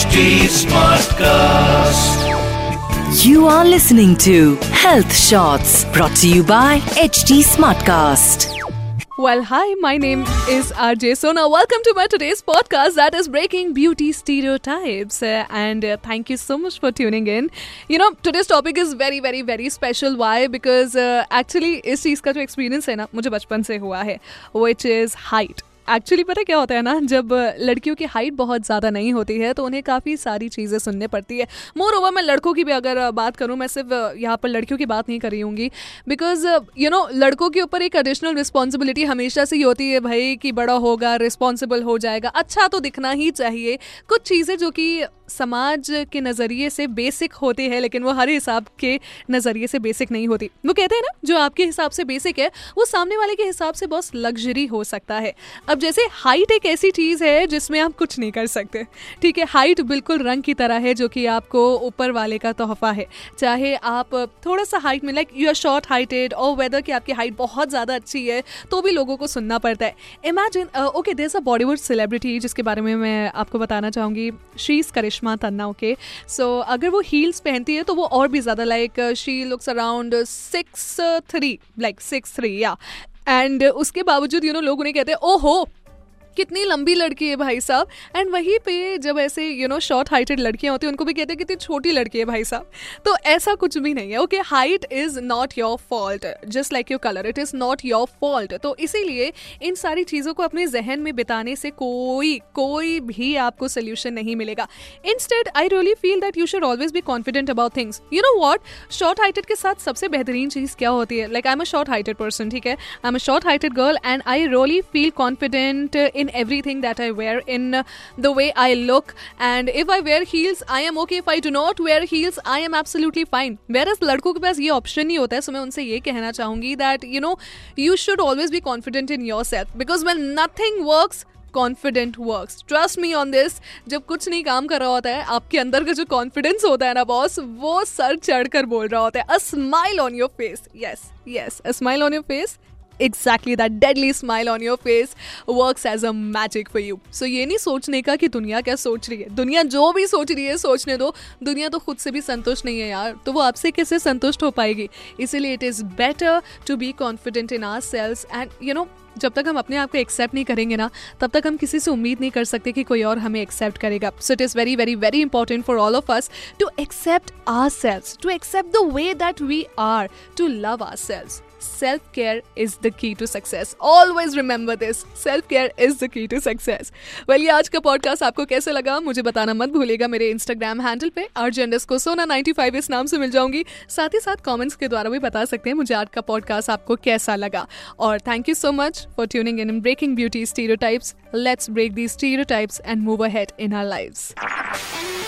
HD Smartcast. You are listening to Health Shots brought to you by HD Smartcast. Well, hi, my name is RJ Sona. Welcome to my today's podcast that is breaking beauty stereotypes. Uh, and uh, thank you so much for tuning in. You know, today's topic is very, very, very special. Why? Because uh, actually इस चीज़ का जो experience है ना मुझे बचपन से हुआ है विच इज़ हाइट एक्चुअली पता क्या होता है ना? जब लड़कियों की हाइट बहुत ज़्यादा नहीं होती है तो उन्हें काफ़ी सारी चीज़ें सुनने पड़ती है। मोर ओवर मैं लड़कों की भी अगर बात करूँ, मैं सिर्फ़ यहाँ पर लड़कियों की बात नहीं कर रही हूँगी। बिकॉज़ यू नो लड़कों के ऊपर एक एडिशनल रिस्पॉन्सिबिलिटी हमेशा से ही होती है भाई, कि बड़ा होगा रिस्पॉन्सिबल हो जाएगा। अच्छा तो दिखना ही चाहिए। कुछ चीज़ें जो कि समाज के नज़रिए से बेसिक होती है, लेकिन वो हर हिसाब के नज़रिए से बेसिक नहीं होती। वो कहते हैं ना, जो आपके हिसाब से बेसिक है, वो सामने वाले के हिसाब से बहुत लग्जरी हो सकता है। अब जैसे हाइट एक ऐसी चीज़ है जिसमें आप कुछ नहीं कर सकते। ठीक है हाइट बिल्कुल रंग की तरह है जो कि आपको ऊपर वाले का तोहफा है। चाहे आप थोड़ा सा हाइट में like you are short heighted और वेदर की आपकी हाइट बहुत ज़्यादा अच्छी है तो भी लोगों को सुनना पड़ता है। Imagine okay there a Bollywood celebrity जिसके बारे में मैं आपको बताना चाहूँगी। शीज करिश्मा तन्ना ओके सो अगर वो हील्स पहनती है तो वो और भी ज़्यादा like she looks around six three like six three या एंड उसके बावजूद यू नो लोग उन्हें कहते हैं ओहो कितनी लंबी लड़की है भाई साहब। एंड वहीं पे जब ऐसे यू नो शॉर्ट हाइटेड लड़कियाँ होती हैं, उनको भी कहते हैं कितनी छोटी लड़की है भाई साहब। तो ऐसा कुछ भी नहीं है okay height is not your fault just like your colour it is not your fault तो इसीलिए इन सारी चीज़ों को अपने जहन में बिताने से कोई कोई भी आपको सोल्यूशन नहीं मिलेगा। Instead I really feel that you should always be confident about things you know what short heighted के साथ सबसे बेहतरीन चीज़ क्या होती है? Like I am a short heighted person ठीक है? I am a short heighted girl and I really feel confident in everything that I wear, in the way I look. And if I wear heels, I am okay. If I do not wear heels, I am absolutely fine. Whereas लड़कों के पास ये option नहीं होता है सो मैं उनसे ये कहना चाहूँगी that you know you should always be confident in yourself because when nothing works confident works trust me on this जब कुछ नहीं काम कर रहा होता है आपके अंदर का जो कॉन्फिडेंस होता है ना बॉस वो सर चढ़ कर बोल रहा होता है a smile on your face yes yes a smile on your face exactly that deadly smile on your face works as a magic for you so ये नहीं सोचने का कि दुनिया क्या सोच रही है। दुनिया जो भी सोच रही है, सोचने दो। दुनिया तो खुद से भी संतुष्ट नहीं है यार। तो वो आपसे कैसे संतुष्ट हो पाएगी? इसीलिए it is better to be confident in ourselves and you know जब तक हम अपने आप को एक्सेप्ट नहीं करेंगे ना, तब तक हम किसी से उम्मीद नहीं कर सकते कि कोई और हमें एक्सेप्ट करेगा। So it is very very very important for all of us to accept ourselves to accept the way that we are to love ourselves self care is the key to success. Always remember this. Self care is the key to success. Well, आज का podcast आपको कैसे लगा मुझे बताना मत भूलेगा मेरे इंस्टाग्राम हैंडल पे आरजेंडस को सोना 95 इस नाम से मिल जाऊँगी साथ ही साथ कमेंट्स के द्वारा भी बता सकते हैं मुझे आज का पॉडकास्ट आपको कैसा लगा और thank you so much for tuning in breaking beauty stereotypes let's break the stereotypes and move ahead in our lives